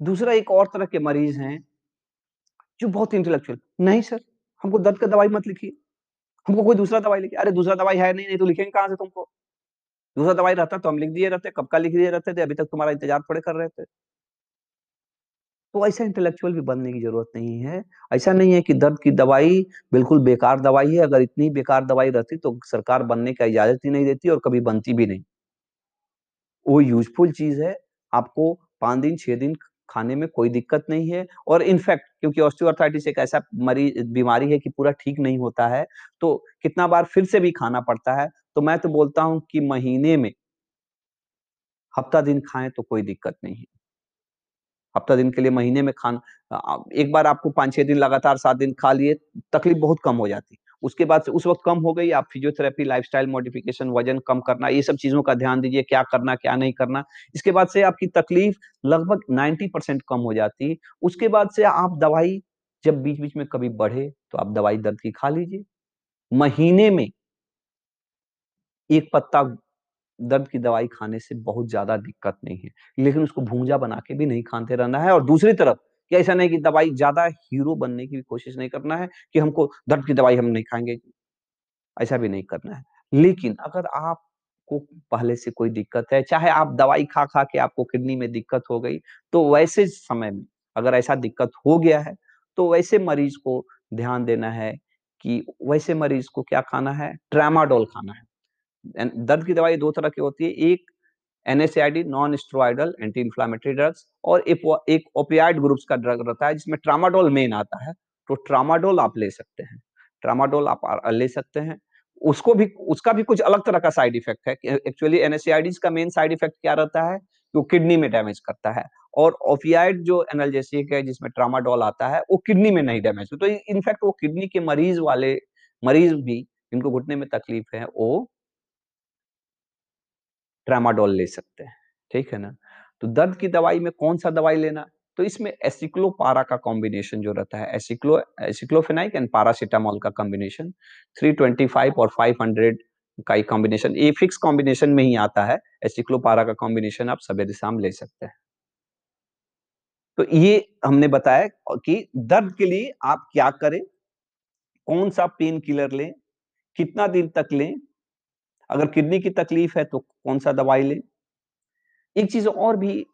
दूसरा एक और तरह के मरीज़ हैं जो बहुत इंटेलेक्चुअल, नहीं सर, हमको दर्द का दवाई मत लिखिए, हमको कोई दूसरा दवाई लिखिए, अरे दूसरा दवाई है नहीं, नहीं तो लिखेंगे कहाँ से तुमको? दूसरा दवाई रहता तो हम लिख दिए रहते, कब का लिख दिए रहते थे, अभी तक तुम्हारा इंतज़ार थोड़े कर रहे थे। तो ऐसा इंटेलेक्चुअल भी बनने की ज़रूरत नहीं है। ऐसा नहीं है कि दर्द की दवाई बिल्कुल बेकार दवाई है, अगर इतनी बेकार दवाई रहती तो सरकार बनने का इजाज़त ही नहीं देती और कभी बनती भी नहीं। वो यूज़फुल चीज़ है, आपको पाँच दिन, छह दिन खाने में कोई दिक्कत नहीं है और इनफैक्ट क्योंकि ऑस्टियोआर्थराइटिस एक ऐसा मरीज़ बीमारी है कि पूरा ठीक नहीं होता है, तो कितना बार फिर से भी खाना पड़ता है, तो मैं तो बोलता हूँ कि महीने में हफ़्ता दिन खाएँ तो कोई दिक्कत नहीं है। हफ़्ता दिन के लिए महीने में खाना एक बार आपको 5-6 दिन लगातार सात दिन खा लिए, तकलीफ़ बहुत कम हो जाती। उसके बाद से उस वक़्त कम हो गई, आप फिज़ियोथेरेपी, लाइफ़स्टाइल मॉडिफ़िकेशन, वज़न कम करना, ये सब चीज़ों का ध्यान दीजिए, क्या करना, क्या नहीं करना। इसके बाद से आपकी तकलीफ़ लगभग 90% कम हो जाती। उसके बाद से आप दवाई जब बीच-बीच में कभी बढ़े, तो आप दवाई दर्द की खा लीजिए। महीने में एक पत्ता दर्द की दवाई खाने से बहुत ज़्यादा दिक्कत नहीं है। लेकिन उसको भूंजा बना के भी नहीं खाते रहना है और दूसरी तरफ़ कि ऐसा नहीं कि दवाई ज़्यादा हीरो बनने की भी कोशिश नहीं करना है कि हमको दर्द की दवाई हम नहीं खाएँगे ऐसा भी नहीं करना है। लेकिन अगर आपको पहले से कोई दिक्कत है, चाहे आप दवाई खा-खा के आपको किडनी में दिक्कत हो गई, तो वैसे समय में अगर ऐसा दिक्कत हो गया है, तो वैसे मरीज़ को ध्यान देना है कि वैसे मरीज़ को क्या खाना है, ट्रामाडोल खाना है। दर्द की दवाई दो तरह की होती है, एक NSAID non steroidal anti inflammatory drugs और एक ओपियाइड ग्रुप्स का ड्रग रहता है जिसमें ट्रामाडोल मेन आता है, तो ट्रामाडोल आप ले सकते हैं। ट्रामाडोल आप ले सकते हैं। उसको भी उसका भी कुछ अलग तरह का साइड इफ़ेक्ट है एक्चुअली एनएसएआईडीज़ का मेन साइड इफ़ेक्ट क्या रहता है, कि वो किडनी में डैमेज करता है और ओपियाइड जो एनाल्जेसिक है जिसमें ट्रामाडोल आता है, वो किडनी में नहीं डैमेज तो इनफैक्ट वो किडनी के मरीज़ वाले मरीज़ भी जिनको घुटने में तकलीफ़ है, वो ट्रामाडोल ले सकते हैं, ठीक है ना? तो दर्द की दवाई में कौन-सा दवाई लेना? तो इसमें एसिक्लोपारा का कॉम्बिनेशन जो रहता है, एसिक्लो एसिक्लोफेनाइक एंड पैरासिटामोल का कॉम्बिनेशन 325 और 500 का ही कॉम्बिनेशन ये फिक्स कॉम्बिनेशन में ही आता है। एसिक्लोपारा का कॉम्बिनेशन आप सवेरे-शाम ले सकते हैं। तो ये हमने बताया कि दर्द के लिए आप क्या करें? कौन-सा पेन किलर लें? कितना दिन तक लें? अगर किडनी की तकलीफ़ है तो कौन-सा दवाई लें? एक चीज़ और भी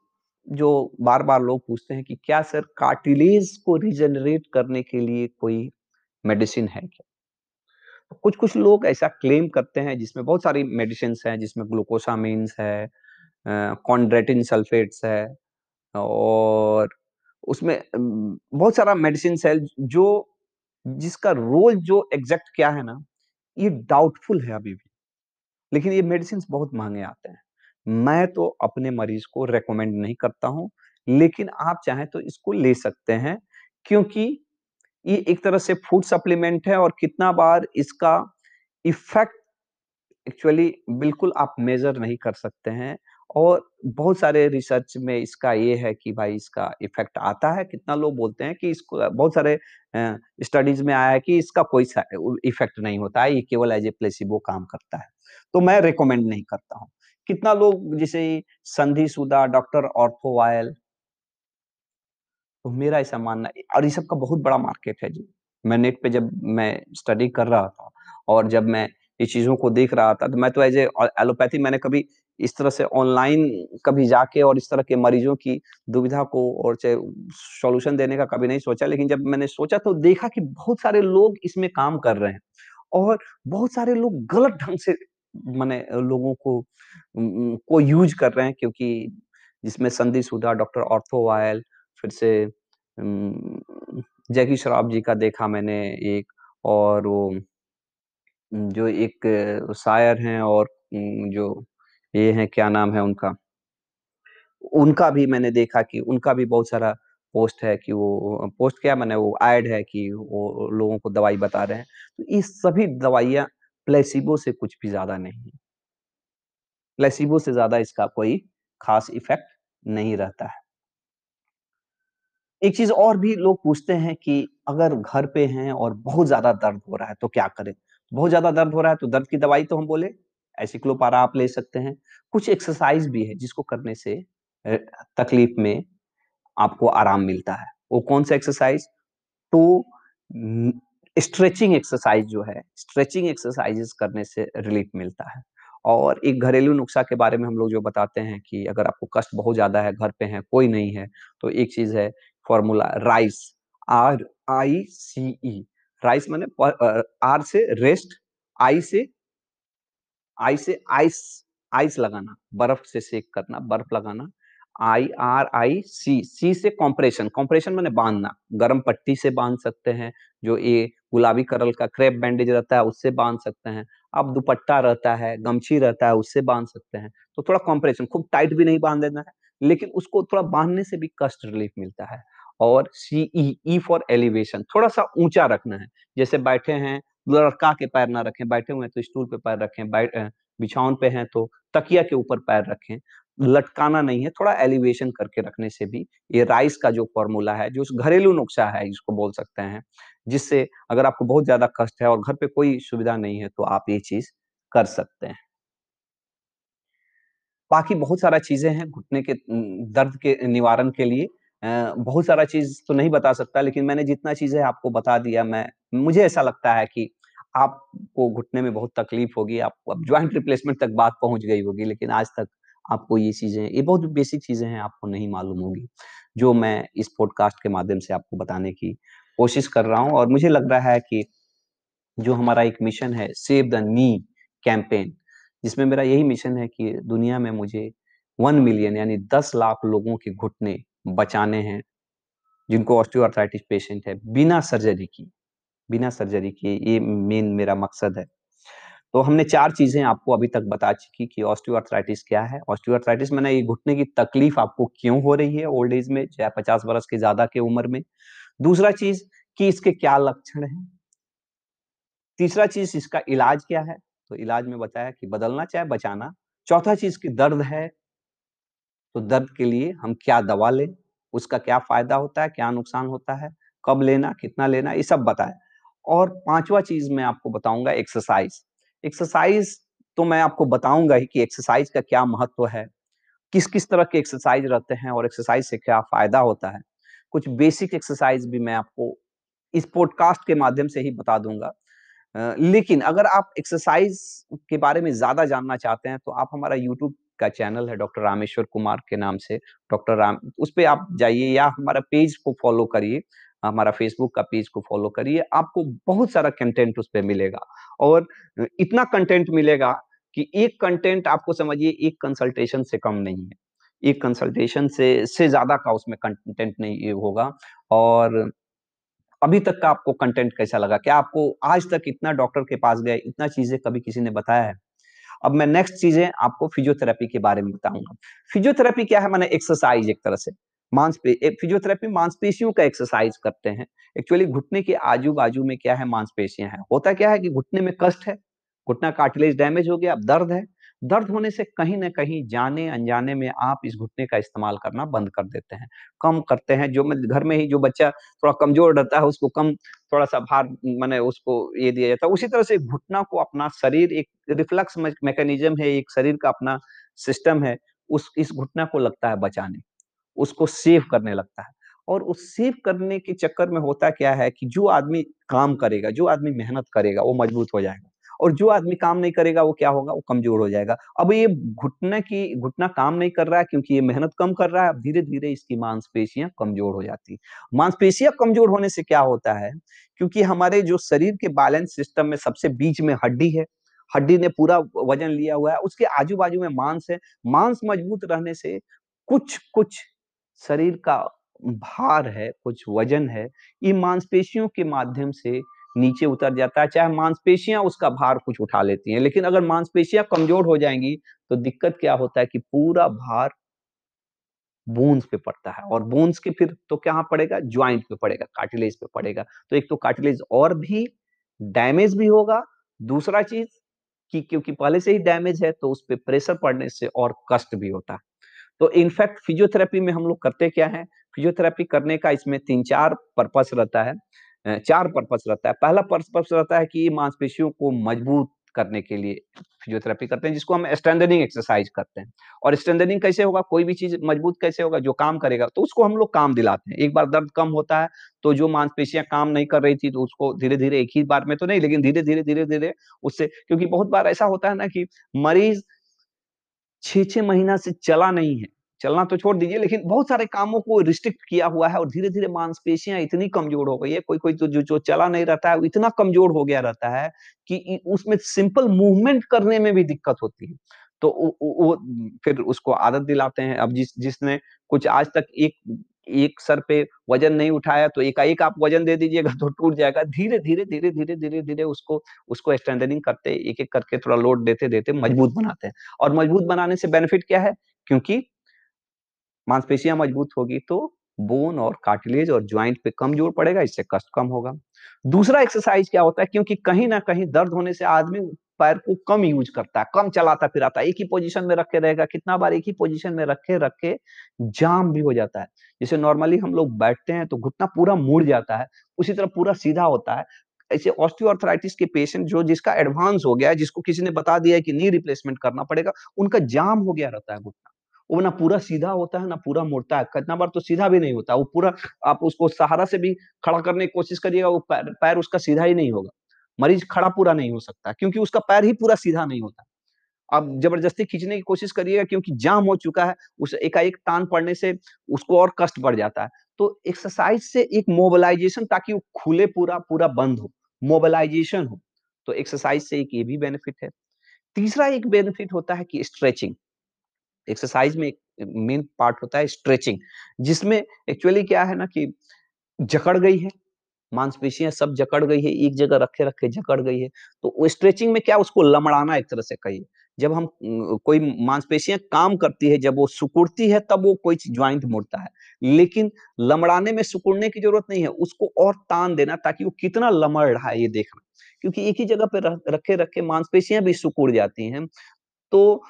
जो बार-बार लोग पूछते हैं कि क्या सर कार्टिलेज को रीजेनरेट करने के लिए कोई मेडिसिन है क्या? तो कुछ-कुछ लोग ऐसा क्लेम करते हैं जिसमें बहुत सारी मेडिसिन हैं, जिसमें ग्लूकोसामाइन्स है कॉन्ड्रेटिन सल्फेट्स है और उसमें बहुत सारा मेडिसिन है जो जिसका रोल जो एग्ज़ैक्ट क्या है ना, ये डाउटफुल है अभी भी। लेकिन ये मेडिसिन बहुत महँगे आते हैं। मैं तो अपने मरीज़ को रिकमेंड नहीं करता हूँ, लेकिन आप चाहें तो इसको ले सकते हैं, क्योंकि ये एक तरह से फ़ूड सप्लीमेंट है और कितना बार इसका इफ़ेक्ट एक्चुअली बिल्कुल आप मेज़र नहीं कर सकते हैं और बहुत सारे रिसर्च में इसका ये है कि भाई इसका इफ़ेक्ट आता है, कितना लोग बोलते हैं कि इसको बहुत सारे स्टडीज़ में आया है कि इसका कोई इफ़ेक्ट नहीं होता है, ये केवल एज़ ए प्लेसिबो काम करता है। तो मैं रिकमेंड नहीं करता हूँ। कितना लोग जैसे संधिशुदा डॉक्टर ऑर्थोवायल तो मेरा ऐसा मानना और ये सब का बहुत बड़ा मार्केट है जी। मैं नेट पे जब मैं स्टडी कर रहा था और जब मैं ये चीज़ों को देख रहा था, तो मैं तो एज़ ए एलोपैथी मैंने कभी इस तरह से ऑनलाइन कभी जाके और इस तरह के मरीज़ों की दुविधा को और चाहे सॉल्यूशन देने का कभी नहीं सोचा। लेकिन जब मैंने सोचा तो देखा कि बहुत सारे लोग इसमें काम कर रहे हैं और बहुत सारे लोग गलत ढंग से माने लोगों को को यूज़ कर रहे हैं क्योंकि जिसमें संधिशुदा डॉक्टर ऑर्थोवायल फिर से जैकी श्रॉफ जी का देखा मैंने एक और वो जो एक शायर हैं और जो ये हैं, क्या नाम है उनका? उनका भी मैंने देखा कि उनका भी बहुत सारा पोस्ट है कि वो, पोस्ट क्या माने वो एड है कि वो लोगों को दवाई बता रहे हैं। तो ये सभी दवाइयाँ प्लेसिबो से कुछ भी ज़्यादा नहीं है। प्लेसिबो से ज़्यादा इसका कोई ख़ास इफ़ेक्ट नहीं रहता है। एक चीज़ और भी लोग पूछते हैं कि अगर घर पे हैं और बहुत ज़्यादा दर्द हो रहा है तो क्या करें? बहुत ज़्यादा दर्द हो रहा है तो दर्द की दवाई तो हम बोले एसिक्लोपारा आप ले सकते हैं। कुछ एक्सरसाइज़ भी है जिसको करने से तकलीफ़ में आपको आराम मिलता है। वो कौन-सा एक्सरसाइज़? तो स्ट्रेचिंग एक्सरसाइज़ जो है, स्ट्रेचिंग एक्सरसाइज़ेज़ करने से रिलीफ मिलता है। और एक घरेलू नुस्खा के बारे में हम लोग जो बताते हैं कि अगर आपको कष्ट बहुत ज़्यादा है, घर पे है कोई नहीं है, तो एक चीज़ है formula rice, R I C E rice माने आर से रेस्ट, आई से आई से आइस आइस लगाना, बर्फ़ से सेक करना, बर्फ़ लगाना, आई आर आई सी, सी से कॉम्प्रेशन कॉम्प्रेशन मैंने बांधना गर्म पट्टी से बाँध सकते हैं, जो ये गुलाबी कलर का क्रेप बैंडेज रहता है, उससे बाँध सकते हैं। अब दुपट्टा रहता है, गमछी रहता है, उससे बाँध सकते हैं। तो थोड़ा कॉम्प्रेशन खूब टाइट भी नहीं बाँध देना है, लेकिन उसको थोड़ा बांधने से भी कष्ट रिलीफ मिलता है। और सीई ई फॉर एलिवेशन, थोड़ा-सा ऊँचा रखना है। जैसे बैठे हैं, लड़का के पैर ना रखें, बैठे हुए हैं तो स्टूल पे पैर रखें, बै बिछावन पे हैं तो तकिया के ऊपर पैर रखें। लटकाना नहीं है, थोड़ा एलिवेशन करके रखने से भी ये राइस का जो फ़ॉर्मूला है, जो घरेलू नुस्खा है इसको बोल सकते हैं, जिससे अगर आपको बहुत ज़्यादा कष्ट है और घर पे कोई सुविधा नहीं है, तो आप ये चीज़ कर सकते हैं। बाकी बहुत सारा चीज़ें हैं घुटने के दर्द के निवारण के लिए बहुत सारा चीज़ तो नहीं बता सकता, लेकिन मैंने जितना चीज़ें आपको बता दिया मैं मुझे ऐसा लगता है कि आपको घुटने में बहुत तकलीफ़ होगी, आपको अब जॉइंट रिप्लेसमेंट तक बात पहुँच गई होगी, लेकिन आज तक आपको ये चीज़ें ये बहुत बेसिक चीज़ें हैं, आपको नहीं मालूम होगी जो मैं इस पॉडकास्ट के माध्यम से आपको बताने की कोशिश कर रहा हूँ और मुझे लग रहा है कि जो हमारा एक मिशन है, सेव द नी कैंपेन, जिसमें मेरा यही मिशन है कि दुनिया में मुझे वन मिलियन यानी 10 लाख लोगों के घुटने बचाने हैं, जिनको ऑस्टियोआर्थराइटिस पेशेंट है, बिना सर्जरी किए बिना सर्जरी किए, ये मेन मेरा मकसद है। तो हमने चार चीज़ें आपको अभी तक बता चुकी कि ऑस्टियोआर्थराइटिस क्या है? ऑस्टियोआर्थराइटिस मैंने ये घुटने की तकलीफ़ आपको क्यों हो रही है ओल्ड एज में, चाहे 50 बरस के ज़्यादा के उम्र में। दूसरा चीज़ कि इसके क्या लक्षण हैं? तीसरा चीज़ इसका इलाज क्या है? तो इलाज में बताया कि बदलना चाहे बचाना। चौथा चीज़ की दर्द है तो दर्द के लिए हम क्या दवा लें? उसका क्या फ़ायदा होता है, क्या नुकसान होता है? कब लेना, कितना लेना, ये सब बताया। और पांचवा चीज़ मैं आपको बताऊँगा एक्सरसाइज़। एक्सरसाइज़ तो मैं आपको बताऊँगा ही कि एक्सरसाइज़ का क्या महत्व है, किस-किस तरह के एक्सरसाइज़ रहते हैं और एक्सरसाइज़ से क्या फ़ायदा होता है। कुछ बेसिक एक्सरसाइज़ भी मैं आपको इस पॉडकास्ट के माध्यम से ही बता दूँगा। लेकिन अगर आप एक्सरसाइज़ के बारे में ज़्यादा जानना चाहते हैं, तो आप हमारा यूट्यूब का चैनल है डॉक्टर रामेश्वर कुमार के नाम से, डॉक्टर राम उस पर आप जाइए या हमारा पेज को फ़ॉलो करिए, हमारा फ़ेसबुक का पेज को फ़ॉलो करिए, आपको बहुत सारा कंटेंट उसपे मिलेगा और इतना कंटेंट मिलेगा कि एक कंटेंट आपको समझिए एक कंसल्टेशन से कम नहीं है। एक कंसल्टेशन से से ज़्यादा का उसमें कंटेंट नहीं होगा और अभी तक का आपको कंटेंट कैसा लगा? क्या आपको आज तक इतना डॉक्टर के पास गए, इतना चीज़ें कभी किसी ने बताया है? अब मैं नेक्स्ट चीज़ें आपको फिजियोथेरेपी के बारे में बताऊँगा फिजियोथेरेपी क्या है? मैंने एक्सरसाइज़ एक तरह से। मांसपे फिजियोथेरेपी मांसपेशियों का एक्सरसाइज़ करते हैं। एक्चुअली घुटने के आजू-बाजू में क्या है मांसपेशियाँ हैं। होता क्या है कि घुटने में कष्ट है, घुटना कार्टिलेज डैमेज हो गया, अब दर्द है। दर्द होने से कहीं ना कहीं जाने-अनजाने में आप इस घुटने का इस्तेमाल करना बंद कर देते हैं, कम करते हैं। जो घर में ही जो बच्चा थोड़ा कमज़ोर रहता है, उसको कम थोड़ा-सा भार माने उसको ये दिया जाता है। उसी तरह से घुटना को अपना शरीर एक रिफ्लेक्स मैकेनिज़्म है, एक शरीर का अपना सिस्टम है, उस इस घुटना को लगता है बचाने, उसको सेव करने लगता है। और उस सेव करने के चक्कर में होता क्या है कि जो आदमी काम करेगा, जो आदमी मेहनत करेगा, वो मज़बूत हो जाएगा और जो आदमी काम नहीं करेगा, वो क्या होगा? वो कमज़ोर हो जाएगा। अब ये घुटने की घुटना काम नहीं कर रहा है क्योंकि ये मेहनत कम कर रहा है, धीरे-धीरे इसकी मांसपेशियाँ कमज़ोर हो जाती है मांसपेशियाँ कमज़ोर होने से क्या होता है? क्योंकि हमारे जो शरीर के बैलेंस सिस्टम में सबसे बीच में हड्डी है, हड्डी ने पूरा वज़न लिया हुआ है, उसके आजू-बाजू में मांस है। मांस मज़बूत रहने से कुछ-कुछ शरीर का भार है, कुछ वज़न है, ये मांसपेशियों के माध्यम से नीचे उतर जाता है, चाहे मांसपेशियाँ उसका भार कुछ उठा लेती हैं। लेकिन अगर मांसपेशियाँ कमज़ोर हो जाएँगी तो दिक्कत क्या होता है कि पूरा भार बोन्स पे पड़ता है और बोन्स के फिर तो क्या पड़ेगा? ज्वाइंट पे पड़ेगा, कार्टिलेज पे पड़ेगा। तो एक तो कार्टिलेज और भी डैमेज भी होगा, दूसरा चीज़ कि क्योंकि पहले से ही डैमेज है, तो उस पर प्रेशर पड़ने से और कष्ट भी होता है। तो इनफैक्ट फिजियोथेरेपी में हम लोग करते क्या हैं? फिजियोथेरेपी करने का इसमें 3-4 पर्पस रहता है। 4 पर्पस रहता है। पहला पर्पस रहता है कि मांसपेशियों को मज़बूत करने के लिए फिजियोथेरेपी करते हैं, जिसको हम स्ट्रेंथनिंग एक्सरसाइज करते हैं। और स्ट्रेंथनिंग कैसे होगा? कोई भी चीज़ मज़बूत कैसे होगा? जो काम करेगा तो उसको हम लोग काम दिलाते हैं। एक बार दर्द कम होता है तो जो मांसपेशियाँ काम नहीं कर रही थी तो उसको धीरे धीरे एक ही बार में तो नहीं, लेकिन धीरे धीरे धीरे धीरे उससे, क्योंकि बहुत बार ऐसा होता है ना कि मरीज़ छह छह महीना से चला नहीं है। चलना तो छोड़ दीजिए, लेकिन बहुत सारे कामों को रिस्ट्रिक्ट किया हुआ है और धीरे-धीरे मांसपेशियाँ इतनी कमज़ोर हो गई है, कोई-कोई तो जो जो चला नहीं रहता है इतना कमज़ोर हो गया रहता है कि उसमें सिंपल मूवमेंट करने में भी दिक्कत होती है। तो वो फिर उसको आदत दिलाते हैं। अब जिस, जिसने कुछ आज तक एक एक सर पे वज़न नहीं उठाया तो एकाएक आप वज़न दे दीजिएगा तो टूट जाएगा। धीरे-धीरे धीरे-धीरे धीरे-धीरे उसको उसको स्ट्रेंथनिंग करते, एक-एक करके थोड़ा लोड देते-देते मज़बूत बनाते हैं। और मज़बूत बनाने से बेनिफिट क्या है? क्योंकि मांसपेशियाँ मज़बूत होगी तो बोन और कार्टिलेज और ज्वाइंट पे कम ज़ोर पड़ेगा, इससे कष्ट कम होगा। दूसरा एक्सरसाइज क्या होता है? क्योंकि कहीं ना कहीं दर्द होने से आदमी पैर को कम यूज़ करता है कम चलाता फिराता है। एक ही पोजीशन में रखे रहेगा कितना बार एक ही पोजीशन में रखे रखे जाम भी हो जाता है। जैसे नॉर्मली हम लोग बैठते हैं तो घुटना पूरा मुड़ जाता है उसी तरह पूरा सीधा होता है। ऐसे ऑस्टियोआर्थराइटिस के पेशेंट जो जिसका एडवांस हो गया है जिसको किसी ने बता दिया है कि नी रिप्लेसमेंट करना पड़ेगा उनका जाम हो गया रहता है घुटना। वो ना पूरा सीधा होता है ना पूरा मुड़ता है। कितना बार तो सीधा भी नहीं होता वो पूरा आप उसको सहारा से भी खड़ा करने की कोशिश करिएगा वो पैर, पैर उसका सीधा ही नहीं होगा। मरीज़ खड़ा पूरा नहीं हो सकता, क्योंकि उसका पैर ही पूरा सीधा नहीं होता। आप ज़बरदस्ती खींचने की कोशिश करिएगा, क्योंकि जाम हो चुका है, उस एकाएक तान पड़ने से उसको और कष्ट बढ़ जाता है। तो एक्सरसाइज से एक मोबिलाइजेशन ताकि वो खुले पूरा पूरा बंद हो, मोबिलाइजेशन हो तो एक्सरसाइज से एक ये भी बेनिफिट है। तीसरा एक बेनिफिट होता है कि स्ट्रेचिंग, एक्सरसाइज में एक मेन पार्ट होता है स्ट्रेचिंग, जिसमें एक्चुअली क्या है ना कि जकड़ गई है मांसपेशियाँ सब जकड़ गई है, एक जगह रखे रखे जकड़ गई है। तो स्ट्रेचिंग में क्या उसको लमड़ाना एक तरह से कहिए। जब हम कोई मांसपेशियाँ काम करती है, जब वो सुकुड़ती है, तब वो कोई ज्वाइंट मुड़ता है। लेकिन लमड़ाने में सुकुड़ने की ज़रूरत नहीं है, उसको और तान देना ताकि वो कितना लमड़ रहा है ये देखना। क्योंकि एक ही जगह पे रखे रखे मांसपेशियाँ भी सुकुड़ जाती हैं तो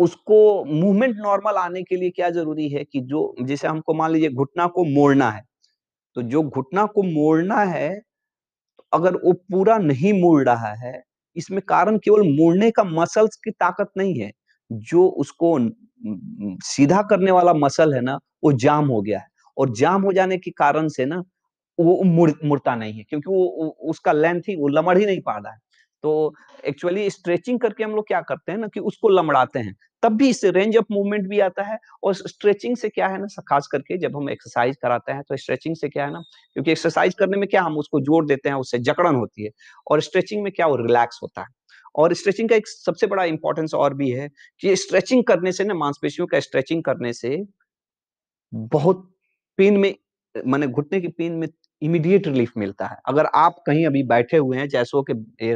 उसको मूवमेंट नॉर्मल आने के लिए क्या ज़रूरी है कि जो, जैसे हमको मान लीजिए घुटना को मोड़ना है तो जो घुटना को मोड़ना है तो अगर वो पूरा नहीं मोड़ रहा है, इसमें कारण केवल मोड़ने का मसल्स की ताकत नहीं है। जो उसको सीधा करने वाला मसल है ना, वो जाम हो गया है। और जाम हो जाने के कारण से ना, वो मुड़, मुड़ता नहीं है, क्योंकि वो, उसका लेंथ ही, वो लमड़ ही नहीं पा रहा है। तो एक्चुअली स्ट्रेचिंग करके हम लोग क्या करते हैं ना कि उसको लमड़ाते हैं। तब भी इससे रेंज ऑफ़ मूवमेंट भी आता है और स्ट्रेचिंग से क्या है ना खास करके जब हम एक्सरसाइज कराते हैं तो स्ट्रेचिंग से क्या है ना, क्योंकि एक्सरसाइज करने में क्या हम उसको जोड़ देते हैं, उससे जकड़न होती है और स्ट्रेचिंग में क्या वो रिलैक्स होता है। और स्ट्रेचिंग का एक सबसे बड़ा इंपॉर्टेंस और भी है कि स्ट्रेचिंग करने से ना, मांसपेशियों का स्ट्रेचिंग करने से बहुत पेन में, मैंने घुटने की पेन में इमीडिएट रिलीफ मिलता है। अगर आप कहीं अभी बैठे हुए हैं चाहे सो के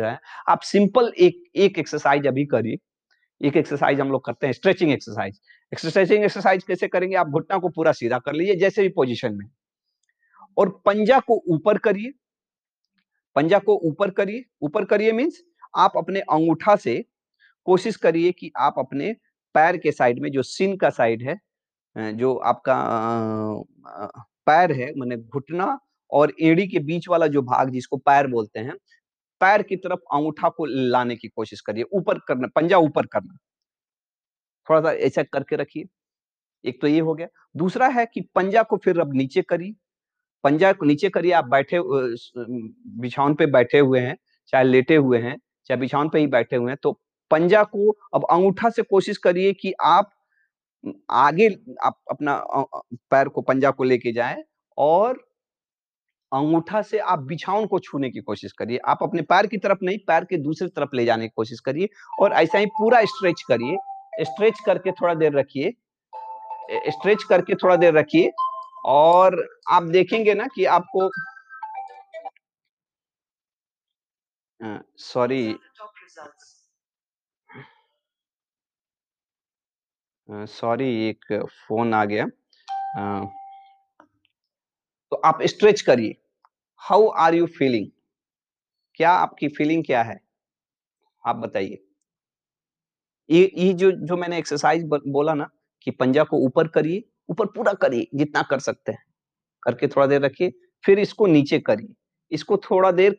आप सिंपल एक एक एक्सरसाइज अभी करिए। एक एक्सरसाइज हम लोग करते हैं स्ट्रेचिंग एक्सरसाइज एक्सरसाइजिंग एक्सरसाइज कैसे करेंगे? आप घुटना को पूरा सीधा कर लीजिए, जैसे भी पोजीशन में। और पंजा को ऊपर करिए। पंजा को ऊपर करिए। ऊपर करिए मीन्स आप अपने अंगूठा से कोशिश करिए कि आप अपने पैर के साइड में, जो सिन का साइड है जो आपका पैर है, मैंने घुटना और एड़ी के बीच वाला जो भाग जिसको पैर बोलते हैं पैर की तरफ़ अंगूठा को लाने की कोशिश करिए, ऊपर करना, पंजा ऊपर करना। थोड़ा सा ऐसा करके रखिए। एक तो ये हो गया। दूसरा है कि पंजा को फिर अब नीचे करिए। पंजा को नीचे करिए, आप बैठे बिछावन पे बैठे हुए हैं, चाहे लेटे हुए हैं, चाहे बिछावन पे ही बैठे हुए हैं तो पंजा को अब अंगूठा से कोशिश करिए कि आप आगे आप अपना पैर को पंजा को लेके जाएँ और अंगूठा से आप बिछावन को छूने की कोशिश करिए। आप अपने पैर की तरफ़ नहीं पैर के दूसरी तरफ़ ले जाने की कोशिश करिए और ऐसा ही पूरा स्ट्रेच करिए। स्ट्रेच करके थोड़ा देर रखिए। स्ट्रेच करके थोड़ा देर रखिए और आप देखेंगे ना कि आपको सॉरी। सॉरी एक फ़ोन आ गया। आ, तो आप स्ट्रेच करिए। हाउ आर यू फीलिंग क्या आपकी फीलिंग क्या है? आप बताइए। ये ये जो जो मैंने एक्सरसाइज बोला ना कि पंजा को ऊपर करिए ऊपर पूरा करिए जितना कर सकते हैं। करके थोड़ा देर रखिए फिर इसको नीचे करिए। इसको थोड़ा देर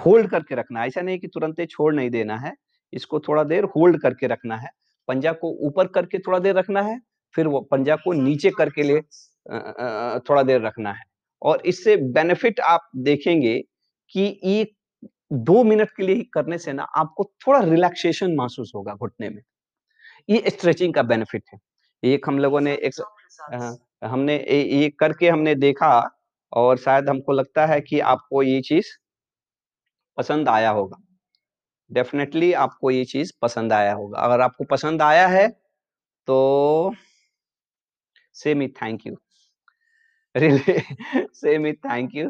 होल्ड करके रखना ऐसा नहीं कि तुरंत छोड़ नहीं देना है, इसको थोड़ा देर होल्ड करके रखना है। पंजा को ऊपर करके थोड़ा देर रखना है, फिर वो पंजा को नीचे करके लिए थोड़ा देर रखना है। और इससे बेनिफिट आप देखेंगे कि ये 2 मिनट के लिए ही करने से ना आपको थोड़ा रिलैक्सेशन महसूस होगा घुटने में। ये स्ट्रेचिंग का बेनिफिट है। एक हम लोगों ने एक हमने ये करके हमने देखा और शायद हमको लगता है कि आपको ये चीज़ पसंद आया होगा। डेफ़िनेटली आपको ये चीज़ पसंद आया होगा। अगर आपको पसंद आया है, तो से मी थैंक यू। रियली से मी थैंक यू।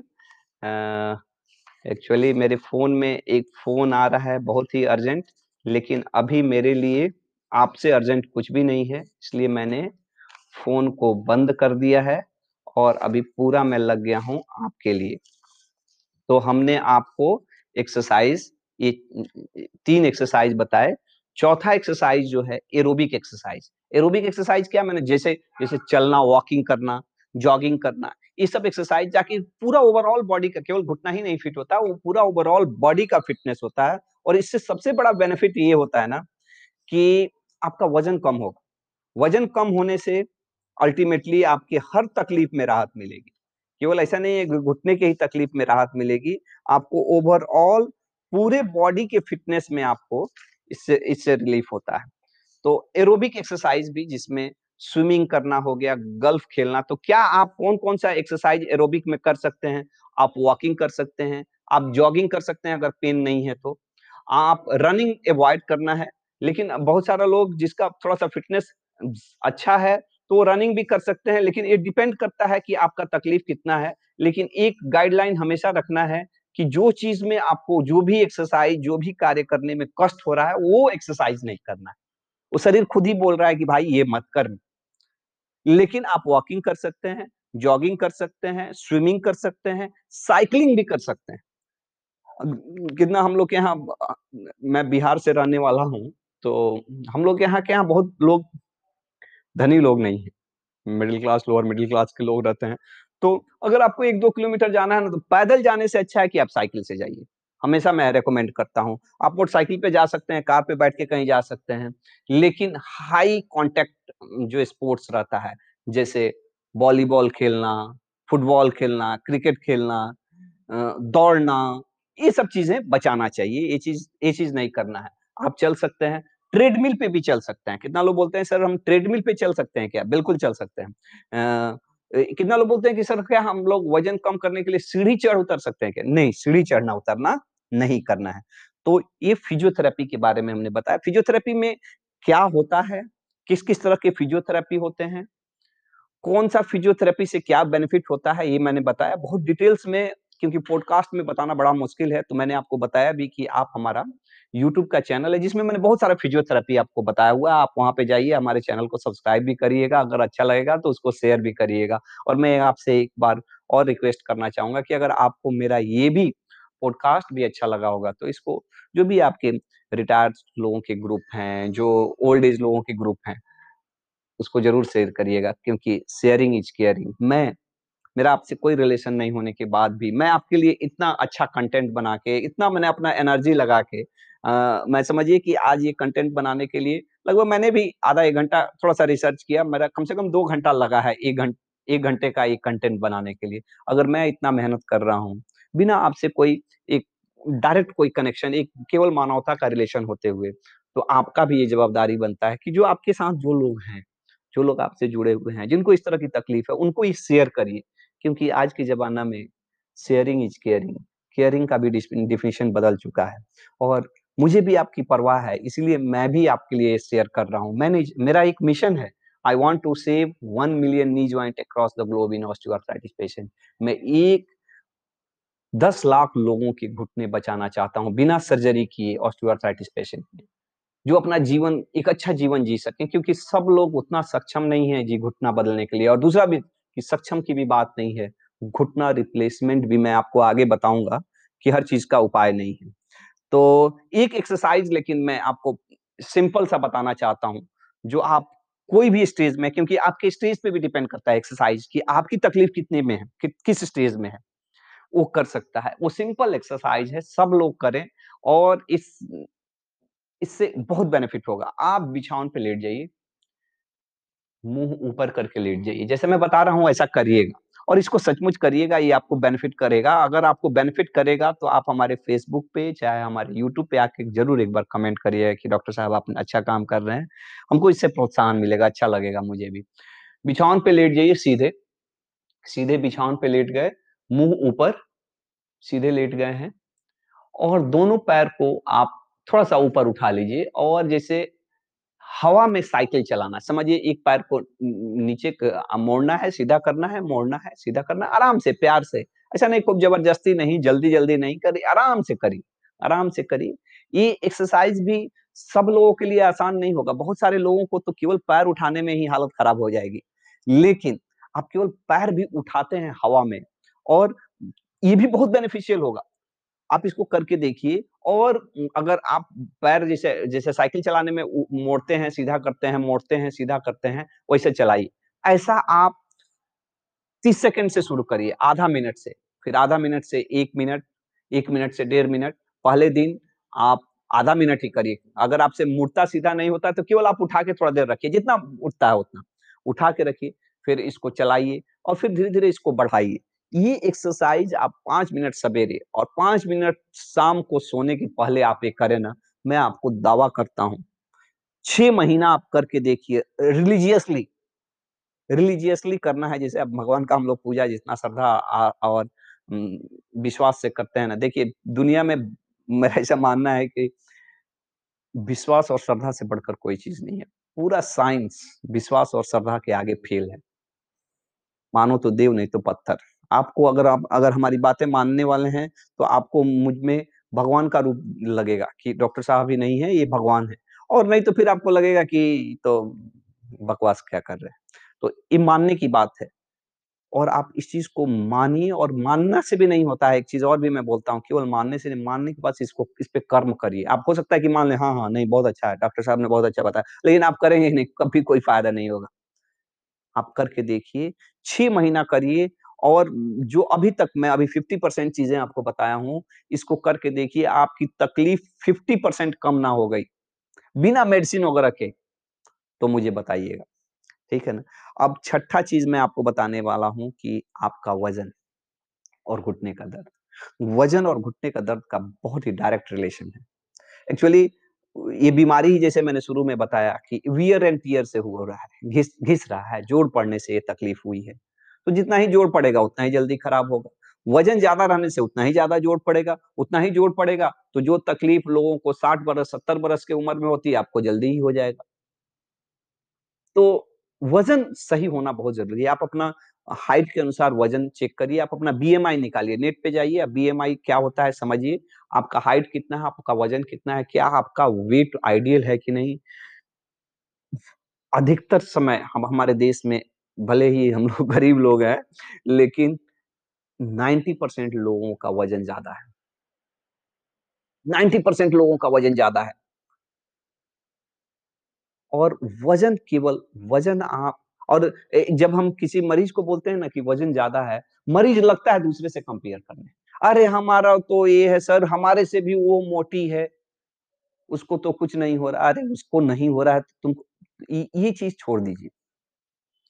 एक्चुअली मेरे फ़ोन में एक फ़ोन आ रहा है बहुत ही अर्जेंट, लेकिन अभी मेरे लिए आपसे अर्जेंट कुछ भी नहीं है, इसलिए मैंने फ़ोन को बंद कर दिया है और अभी पूरा मैं लग गया हूँ आपके लिए। तो हमने आपको एक्सरसाइज़ ये 3 एक्सरसाइज़ बताए। चौथा एक्सरसाइज़ जो है एरोबिक एक्सरसाइज़। एरोबिक एक्सरसाइज़ क्या मैंने जैसे जैसे चलना, वॉकिंग करना, जॉगिंग करना, ये सब एक्सरसाइज़ जाके पूरा ओवरऑल बॉडी का केवल घुटना ही नहीं फिट होता, वो पूरा ओवरऑल बॉडी का फिटनेस होता है और इससे सबसे बड़ा बेनिफिट ये होता है ना कि आपका वज़न कम होगा। वज़न कम होने से अल्टीमेटली आपके हर तकलीफ़ में राहत मिलेगी। केवल ऐसा नहीं है घुटने के ही तकलीफ़ में राहत मिलेगी, आपको ओवरऑल पूरे बॉडी के फिटनेस में आपको इससे इससे रिलीफ होता है। तो एरोबिक एक्सरसाइज़ भी जिसमें स्विमिंग करना हो गया, गल्फ खेलना, तो क्या आप कौन-कौन सा एक्सरसाइज़ एरोबिक में कर सकते हैं? आप वॉकिंग कर सकते हैं, आप जॉगिंग कर सकते हैं अगर पेन नहीं है तो। आप रनिंग अवॉइड करना है, लेकिन बहुत सारा लोग जिसका थोड़ा-सा फिटनेस अच्छा है, तो रनिंग भी कर सकते हैं, लेकिन ये डिपेंड करता है कि आपका तकलीफ़ कितना है। लेकिन एक गाइडलाइन हमेशा रखना है कि जो चीज़ में आपको जो भी एक्सरसाइज़, जो भी कार्य करने में कष्ट हो रहा है, वो एक्सरसाइज़ नहीं करना है। वो शरीर खुद ही बोल रहा है कि भाई ये मत कर। लेकिन आप वॉकिंग कर सकते हैं, जॉगिंग कर सकते हैं, स्विमिंग कर सकते हैं, साइकिलिंग भी कर सकते हैं। कितना हम लोग के यहाँ मैं बिहार से रहने वाला हूँ, तो हम लोग के यहाँ के यहाँ बहुत लोग धनी लोग नहीं है middle class, lower middle class के लोग रहते हैं। तो अगर आपको 1-2 किलोमीटर जाना है ना, तो पैदल जाने से अच्छा है कि आप साइकिल से जाइए। हमेशा मैं रिकमेंड करता हूँ। आप मोटरसाइकिल पे जा सकते हैं, कार पे बैठ के कहीं जा सकते हैं। लेकिन हाई कॉन्टैक्ट जो स्पोर्ट्स रहता है, जैसे वॉलीबॉल खेलना, फुटबॉल खेलना, क्रिकेट खेलना दौड़ना, ये सब चीज़ें बचाना चाहिए। ये चीज़ ये चीज़ नहीं करना है। आप चल सकते हैं, ट्रेडमिल पे भी चल सकते हैं। कितना लोग बोलते हैं सर हम ट्रेडमिल पे चल सकते हैं क्या? बिल्कुल चल सकते हैं। कितना लोग बोलते हैं कि सर क्या हम लोग वज़न कम करने के लिए सीढ़ी चढ़-उतर सकते हैं क्या? नहीं, सीढ़ी चढ़ना-उतरना नहीं करना है। तो ये फिज़ियोथेरेपी के बारे में हमने बताया। फिज़ियोथेरेपी में क्या होता है? किस-किस तरह के फिज़ियोथेरेपी होते हैं? कौन-सा फिज़ियोथेरेपी से क्या बेनिफिट होता है, ये मैंने बताया। बहुत डिटेल्स में क्योंकि पॉडकास्ट में बताना बड़ा मुश्किल है, तो मैंने आपको बताया भी कि आप हमारा यूट्यूब का चैनल है, जिसमें मैंने बहुत सारा फिज़ियोथेरेपी आपको बताया हुआ है। आप वहाँ पे जाइए, हमारे चैनल को सब्सक्राइब भी करिएगा, अगर अच्छा लगेगा तो उसको शेयर भी करिएगा। और मैं आपसे एक बार और रिक्वेस्ट करना चाहूँगा कि अगर आपको मेरा ये भी पॉडकास्ट भी अच्छा लगा होगा, तो इसको जो भी आपके रिटायर्ड लोगों के ग्रुप हैं, जो ओल्ड एज लोगों के ग्रुप हैं, उसको ज़रूर शेयर करिएगा क्योंकि शेयरिंग इज़ केयरिंग। मैं मेरा आपसे कोई रिलेशन नहीं होने के बाद भी मैं आपके लिए इतना अच्छा कंटेंट बना के, इतना मैंने अपना एनर्जी लगा के अ, मैं समझिए कि आज ये कंटेंट बनाने के लिए लगभग मैंने भी आधा एक घंटा थोड़ा-सा रिसर्च किया। मेरा कम से कम दो घंटा लगा है 1 घं 1 घंटे का एक कंटेंट बनाने के लिए। अगर मैं इतना मेहनत कर रहा हूँ, बिना आपसे कोई एक डायरेक्ट कोई कनेक्शन, एक केवल मानवता का रिलेशन होते हुए, तो आपका भी ये जवाबदारी बनता है कि जो आपके साथ जो लोग हैं, जो लोग आपसे जुड़े हुए हैं, जिनको इस तरह की तकलीफ़ है, उनको ये शेयर करिए। क्योंकि आज के ज़माना में शेयरिंग इज़ केयरिंग, केयरिंग का भी डेफिनिशन बदल चुका है और मुझे भी आपकी परवाह है, इसलिए मैं भी आपके लिए शेयर कर रहा हूँ। मैंने मेरा एक मिशन है, I want to save 1 million knee joint across the globe in osteoarthritis patient. मैं एक 10 लाख लोगों के घुटने बचाना चाहता हूँ, बिना सर्जरी किए ऑस्टियोआर्थराइटिस पेशेंट जो अपना जीवन एक अच्छा जीवन जी सकें क्योंकि सब लोग उतना सक्षम नहीं है जी घुटना बदलने के लिए और दूसरा भी कि सक्षम की भी बात नहीं है, घुटना रिप्लेसमेंट भी मैं आपको आगे बताऊँगा कि हर चीज़ का उपाय नहीं है। तो एक एक्सरसाइज़ लेकिन मैं आपको सिंपल सा बताना चाहता हूँ, जो आप कोई भी स्टेज में क्योंकि आपके स्टेज पे भी डिपेंड करता है एक्सरसाइज़ की आपकी तकलीफ़ कितने में है, कि किस स्टेज में है। वो कर सकता है। वो सिंपल एक्सरसाइज़ है, सब लोग करें और इस इससे बहुत बेनिफिट होगा। आप बिछावन पे लेट जाइए मुँह ऊपर करके लेट जाइए। जैसे मैं बता रहा हूँ ऐसा करिएगा और इसको सचमुच करिएगा, ये आपको बेनिफिट करेगा। अगर आपको बेनिफिट करेगा तो आप हमारे फेसबुक पे चाहे हमारे यूट्यूब पे आके ज़रूर एक बार कमेंट करिएगा कि डॉक्टर साहब आप अच्छा काम कर रहे हैं। हमको इससे प्रोत्साहन मिलेगा, अच्छा लगेगा मुझे भी। बिछावन पे लेट जाइए सीधे, सीधे बिछावन पे लेट गए, मुँह ऊपर, सीधे लेट गए हैं और दोनों पैर को आप थोड़ा-सा ऊपर उठा लीजिए और जैसे हवा में साइकिल चलाना, समझिए एक पैर को नीचे मोड़ना है, सीधा करना है, मोड़ना है, सीधा करना आराम से, प्यार से। ऐसा नहीं खूब ज़बरदस्ती नहीं, जल्दी-जल्दी नहीं करिए, आराम से करिए, आराम से करिए। ये एक्सरसाइज़ भी सब लोगों के लिए आसान नहीं होगा, बहुत सारे लोगों को तो केवल पैर उठाने में ही हालत खराब हो जाएगी। लेकिन आप केवल पैर भी उठाते हैं हवा में और ये भी बहुत बेनिफिशियल होगा। आप इसको करके देखिए और अगर आप पैर जैसे जैसे साइकिल चलाने में मोड़ते हैं, सीधा करते हैं, मोड़ते हैं, सीधा करते हैं, वैसे चलाइए। ऐसा आप 30 सेकंड से शुरू करिए, आधा मिनट से, फिर आधा मिनट से एक मिनट, एक मिनट से डेढ़ मिनट। पहले दिन आप आधा मिनट ही करिए। अगर आपसे मुड़ता सीधा नहीं होता तो केवल आप उठा के थोड़ा देर रखिए, जितना उठता है उतना। उठा के रखिए, फिर इसको चलाइए और फिर धीरे-धीरे इसको बढ़ाइए। ये एक्सरसाइज़ आप पाँच मिनट सवेरे और पाँच मिनट शाम को सोने के पहले आप ये करें ना, मैं आपको दावा करता हूँ 6 महीना आप करके देखिए रिलीजियसली रिलीजियसली करना है, जैसे अब भगवान का हम लोग पूजा जितना श्रद्धा और विश्वास से करते हैं ना, देखिए दुनिया में मेरा ऐसा मानना है कि विश्वास और श्रद्धा से बढ़कर कोई चीज़ नहीं है। पूरा साइंस विश्वास और श्रद्धा के आगे फेल है। मानो तो देव नहीं तो पत्थर। आपको अगर आप अगर हमारी बातें मानने वाले हैं, तो आपको मुझमें भगवान का रूप लगेगा कि डॉक्टर साहब ही नहीं है, ये भगवान है और नहीं तो फिर आपको लगेगा कि तो बकवास क्या कर रहे हैं। तो ये मानने की बात है और आप इस चीज़ को मानिए और मानना से भी नहीं होता है, एक चीज़ और भी मैं बोलता हूँ, केवल मानने से नहीं, मानने के बाद इसको इस पे कर्म करिए। आप हो सकता है कि मान ले हाँ, हाँ, नहीं बहुत अच्छा है, डॉक्टर साहब ने बहुत अच्छा बताया, लेकिन आप करेंगे नहीं, कभी कोई फ़ायदा नहीं होगा। आप करके देखिए, छह महीना करिए और जो अभी तक मैं अभी 50% चीज़ें आपको बताया हूँ, इसको करके देखिए, आपकी तकलीफ़ 50% कम ना हो गई, बिना मेडिसिन वगैरह के, तो मुझे बताइएगा, ठीक है ना? अब छठा चीज़ मैं आपको बताने वाला हूँ कि आपका वज़न और घुटने का दर्द। वज़न और घुटने का दर्द का बहुत ही डायरेक्ट रिलेशन है। एक्चुअली ये बीमारी ही जैसे मैंने शुरू में बताया कि वियर एंड टियर से हो रहा है, घिस घिस रहा है, जोड़ पड़ने से ये तकलीफ़ हुई है। तो जितना ही जोड़ पड़ेगा, उतना ही जल्दी खराब होगा। वज़न ज़्यादा रहने से उतना ही ज़्यादा जोड़ पड़ेगा, उतना ही जोड़ पड़ेगा, तो जो तकलीफ़ लोगों को 60 बरस, 70 बरस की उम्र में होती है, आपको जल्दी ही हो जाएगा। तो वज़न सही होना बहुत ज़रूरी है। आप अपना हाइट के अनुसार वज़न चेक करिए, आप अपना बीएमआई निकालिए, नेट पे जाइए, बीएमआई क्या होता है समझिए, आपका हाइट कितना है, आपका वज़न कितना है, क्या आपका वेट आइडियल है कि नहीं? अधिकतर समय हम हमारे देश में भले ही हम लोग गरीब लोग हैं, लेकिन 90% लोगों का वज़न ज़्यादा है। 90% लोगों का वज़न ज़्यादा है। और वज़न केवल वज़न आप और जब हम किसी मरीज़ को बोलते हैं ना कि वज़न ज़्यादा है, मरीज़ लगता है दूसरे से कंपेयर करने। अरे! हमारा तो ये है सर, हमारे से भी वो मोटी है, उसको तो कुछ नहीं हो रहा। अरे! उसको नहीं हो रहा है, तो तुम ये चीज़ छोड़ दीजिए।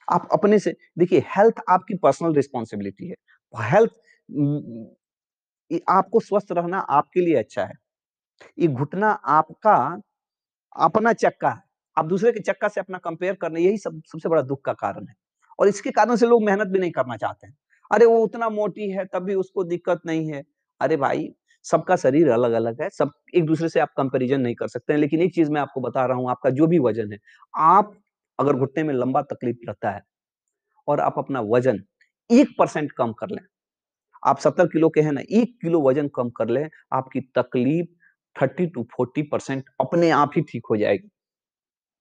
आप अपने से देखिए हेल्थ आपकी पर्सनल रिस्पॉन्सिबिलिटी है। हेल्थ आपको स्वस्थ रहना आपके लिए अच्छा है। ये घुटना आपका अपना चक्का है। आप दूसरे के चक्का से अपना कंपेयर कर रहे हैं, यही सब सबसे बड़ा दुःख का कारण है। और इसके कारण से लोग मेहनत भी नहीं करना चाहते हैं। अरे! वो उतना मोटी है, तब भी उसको दिक्कत नहीं है। अरे भाई! सबका शरीर अलग-अलग है, सब एक-दूसरे से आप कंपैरिज़न नहीं कर सकते हैं। लेकिन एक चीज़ मैं आपको बता रहा हूँ, आपका जो भी वज़न है, आप अगर घुटने में लंबा तकलीफ़ रहता है और आप अपना वज़न 1% कम कर लें, आप 70 किलो के हैं ना, एक किलो वज़न कम कर लें, आपकी तकलीफ़ 30 टू 40% अपने आप ही ठीक हो जाएगी।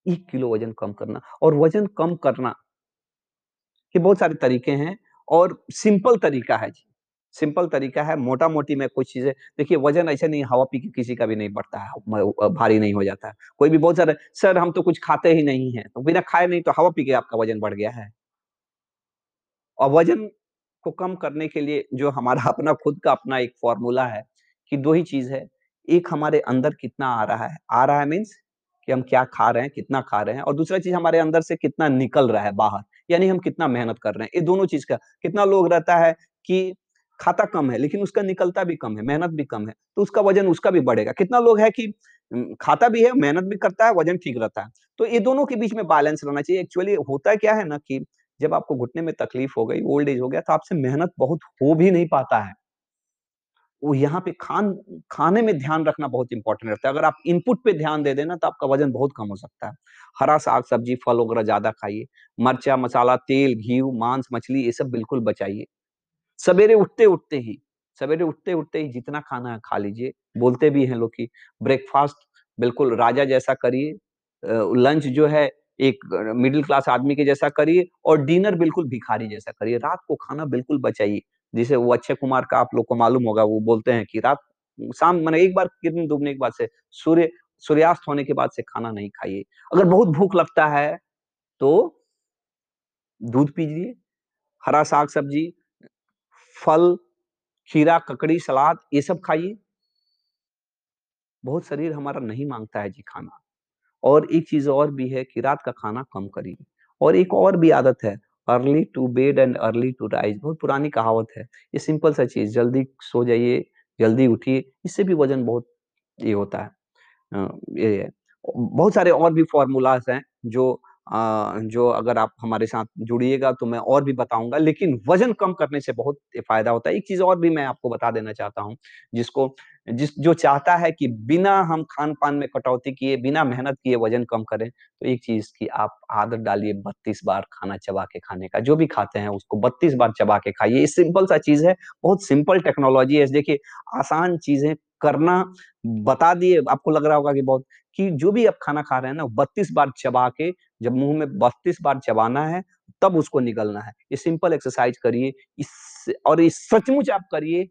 एक किलो वज़न कम करना और वज़न कम करना के बहुत सारे तरीके हैं और सिंपल तरीका है जी। सिंपल तरीका है, मोटा-मोटी में कुछ चीज़ें देखिए वज़न ऐसे नहीं हवा पी के किसी का भी नहीं बढ़ता है, भारी नहीं हो जाता है। कोई भी बहुत सारे सर हम तो कुछ खाते ही नहीं है तो बिना खाए नहीं तो हवा पी के आपका वज़न बढ़ गया है। और वज़न को कम करने के लिए जो हमारा अपना खुद का अपना एक फ़ॉर्मूला है कि दो ही चीज़ है, एक हमारे अंदर कितना आ रहा है, आ रहा है मीन्स कि हम क्या खा रहे हैं, कितना खा रहे हैं और दूसरा चीज़ हमारे अंदर से कितना निकल रहा है बाहर, यानी हम कितना मेहनत कर रहे हैं। ये दोनों चीज़ का कितना लोग रहता है कि खाता कम है, लेकिन उसका निकलता भी कम है, मेहनत भी कम है, तो उसका वज़न उसका भी बढ़ेगा। कितना लोग है कि खाता भी है, मेहनत भी करता है, वज़न ठीक रहता है। तो ये दोनों के बीच में बैलेंस रहना चाहिए। एक्चुअली होता क्या है ना कि जब आपको घुटने में तकलीफ़ हो गई, ओल्ड एज हो गया, तो आपसे मेहनत बहुत हो भी नहीं पाता है। वो यहाँ पे खान खाने में ध्यान रखना बहुत इम्पोर्टेंट रहता है। अगर आप इनपुट पे ध्यान दे देना तो आपका वज़न बहुत कम हो सकता है। हरा साग-सब्ज़ी, फल वगैरह ज़्यादा खाइए। मर्चा, मसाला, तेल, घी, मांस, मछली ये सब बिल्कुल बचाइए। सवेरे उठते-उठते ही सवेरे उठते-उठते ही जितना खाना है खा लीजिए। बोलते भी हैं लोग कि ब्रेकफ़ास्ट बिल्कुल राजा जैसा करिए लंच जो है एक मिडिल क्लास आदमी के जैसा करिए और डिनर बिल्कुल भिखारी जैसा करिए। रात को खाना बिल्कुल बचाइए। जैसे वो अक्षय कुमार का आप लोग को मालूम होगा, वो बोलते हैं कि रात शाम मैंने एक बार किरण डूबने के बाद से सूर्य सूर्यास्त होने के बाद से खाना नहीं खाइए। अगर बहुत भूख लगता है, तो दूध पीजिए, हरा साग-सब्ज़ी, फल, खीरा, ककड़ी, सलाद ये सब खाइए। बहुत शरीर हमारा नहीं माँगता है जी खाना। और एक चीज़ और भी है कि रात का खाना कम करिए और एक और भी आदत है, early to bed and early to rise बहुत पुरानी कहावत है। ये सिंपल सा चीज़ जल्दी सो जाइए, जल्दी उठिए, इससे भी वज़न बहुत ये होता है। ये बहुत सारे और भी फ़ॉर्मूलाज़ हैं जो जो अगर आप हमारे साथ जुड़िएगा तो मैं और भी बताऊँगा लेकिन वज़न कम करने से बहुत फ़ायदा होता है। एक चीज़ और भी मैं आपको बता देना चाहता हूँ, जिसको जिस जो चाहता है कि बिना हम खान-पान में कटौती किए, बिना मेहनत किए वज़न कम करें, तो एक चीज़ की आप आदत डालिए 32 बार खाना चबा के खाने का। जो भी खाते हैं उसको 32 बार चबा के खाइए। ये सिंपल सा चीज़ है, बहुत सिंपल टेक्नोलॉजी है। देखिए, आसान चीज़ें करना बता दिए, आपको लग रहा होगा कि बहुत कि जो भी आप खाना खा रहे हैं ना, 32 बार चबा के जब मुँह में 32 बार चबाना है, तब उसको निकलना है। ये सिंपल एक्सरसाइज़ करिए, इस और ये सचमुच आप करिए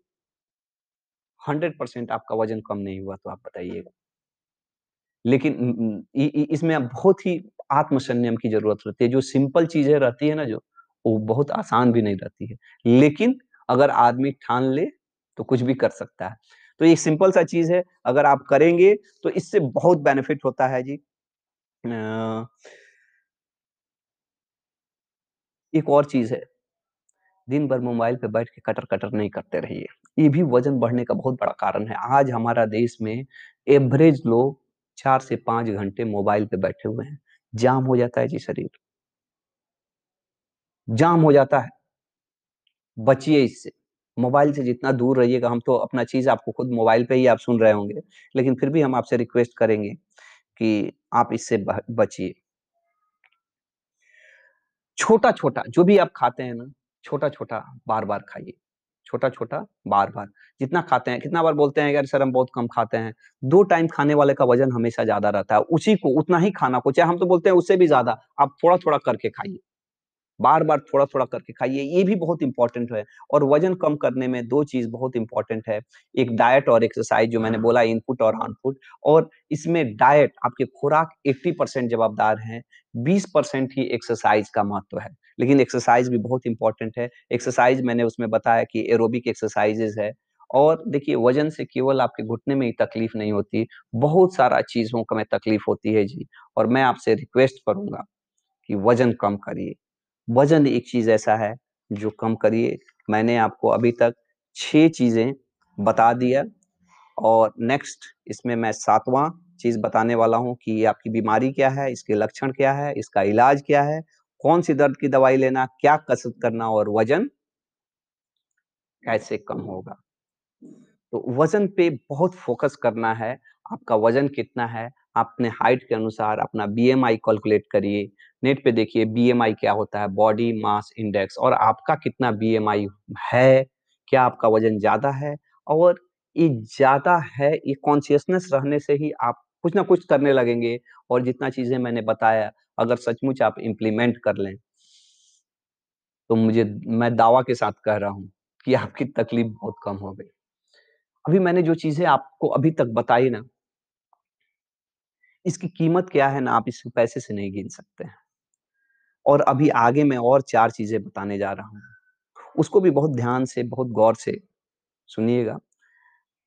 100% आपका वज़न कम नहीं हुआ तो आप बताइएगा। लेकिन इसमें बहुत ही आत्म-संयम की ज़रूरत रहती है। जो सिंपल चीज़ें रहती है ना जो, वो बहुत आसान भी नहीं रहती है। लेकिन अगर आदमी ठान ले, तो कुछ भी कर सकता है। तो ये सिंपल सा चीज़ है, अगर आप करेंगे तो इससे बहुत बेनिफिट होता है जी। अ एक और चीज़ है, दिन भर मोबाइल पे बैठ के कटर-कटर नहीं करते रहिए। ये भी वज़न बढ़ने का बहुत बड़ा कारण है। आज हमारा देश में एवरेज लोग चार से पाँच घंटे मोबाइल पे बैठे हुए हैं। जाम हो जाता है जी शरीर। जाम हो जाता है। बचिए इससे। मोबाइल से जितना दूर रहिएगा हम तो अपना चीज़ आपको खुद मोबाइल पे ही आप सुन रहे होंगे, लेकिन फिर भी हम आपसे रिक्वेस्ट करेंगे कि आप इससे ब बचिए। छोटा-छोटा, जो भी आप खाते हैं ना, छोटा-छोटा बार-बार खाइए। छोटा-छोटा, बार-बार। जितना खाते हैं कितना बार बोलते हैं यार सर हम बहुत कम खाते हैं। दो टाइम खाने वाले का वज़न हमेशा ज़्यादा रहता है। उसी को उतना ही खाना को चाहे हम तो बोलते हैं उससे भी ज़्यादा, आप थोड़ा-थोड़ा करके खाइए। बार-बार थोड़ा-थोड़ा करके खाइए, ये भी बहुत इम्पोर्टेंट है और वज़न कम करने में दो चीज़ बहुत इम्पोर्टेंट है। एक डाइट और एक्सरसाइज़ जो मैंने बोला इनपुट और आउटपुट और इसमें डाइट आपके खुराक 80% जवाबदार है 20 परसेंट ही एक्सरसाइज़ का महत्व है। लेकिन एक्सरसाइज़ भी बहुत इंपॉर्टेंट है। एक्सरसाइज़ मैंने उसमें बताया कि एरोबिक एक्सरसाइज़ेज़ है और देखिए वज़न से केवल आपके घुटने में ही तकलीफ़ नहीं होती, बहुत सारा चीज़ों का में तकलीफ़ होती है जी और मैं आपसे रिक्वेस्ट करूँगा कि वज़न कम करिए। वज़न एक चीज़ ऐसा है जो कम करिए। मैंने आपको अभी तक छह चीज़ें बता दिया और नेक्स्ट इसमें मैं सातवां चीज़ बताने वाला हूँ कि आपकी बीमारी क्या है, इसके लक्षण क्या है, इसका इलाज क्या है, कौन-सी दर्द की दवाई लेना, क्या कसरत करना और वज़न कैसे कम होगा। तो वज़न पे बहुत फ़ोकस करना है, आपका वज़न कितना है, अपने हाइट के अनुसार अपना बीएमआई कैलकुलेट करिए। नेट पे देखिए बीएमआई क्या होता है, बॉडी मास इंडेक्स और आपका कितना बीएमआई है, क्या आपका वज़न ज़्यादा है और ये ज़्यादा है, ये कॉन्शियसनेस रहने से ही आप कुछ ना कुछ करने लगेंगे और जितना चीज़ें मैंने बताया, अगर सचमुच आप इम्प्लीमेंट कर लें तो मुझे मैं दावा के साथ कह रहा हूँ कि आपकी तकलीफ़ बहुत कम हो गई। अभी मैंने जो चीज़ें आपको अभी तक बताई ना इसकी कीमत क्या है ना आप इसको पैसे से नहीं गिन सकते हैं। और अभी आगे मैं और चार चीज़ें बताने जा रहा हूँ। उसको भी बहुत ध्यान से, बहुत गौर से सुनिएगा।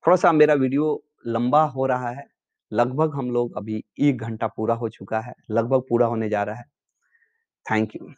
थोड़ा-सा मेरा वीडियो लंबा हो रहा है, लगभग हम लोग अभी एक घंटा पूरा हो चुका है, लगभग पूरा होने जा रहा है। Thank you.